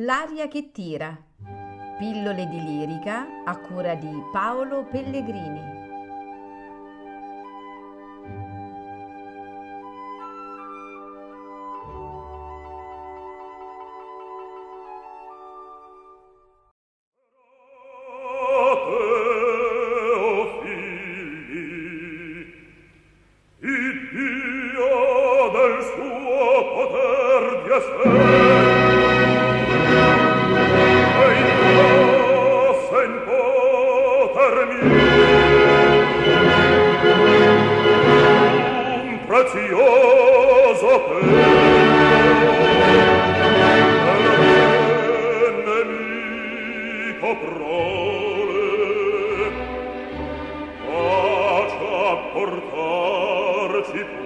L'aria che tira. Pillole di lirica a cura di Paolo Pellegrini. Oh il Dio del suo poter di essere farmi un prezioso pezzo nemico prole faccia portarci pure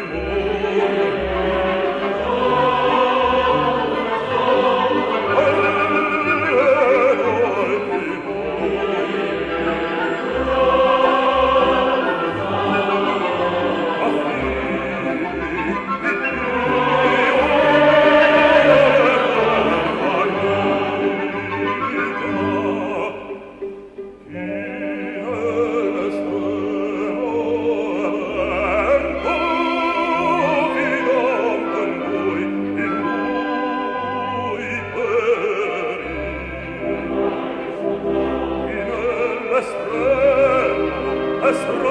nostro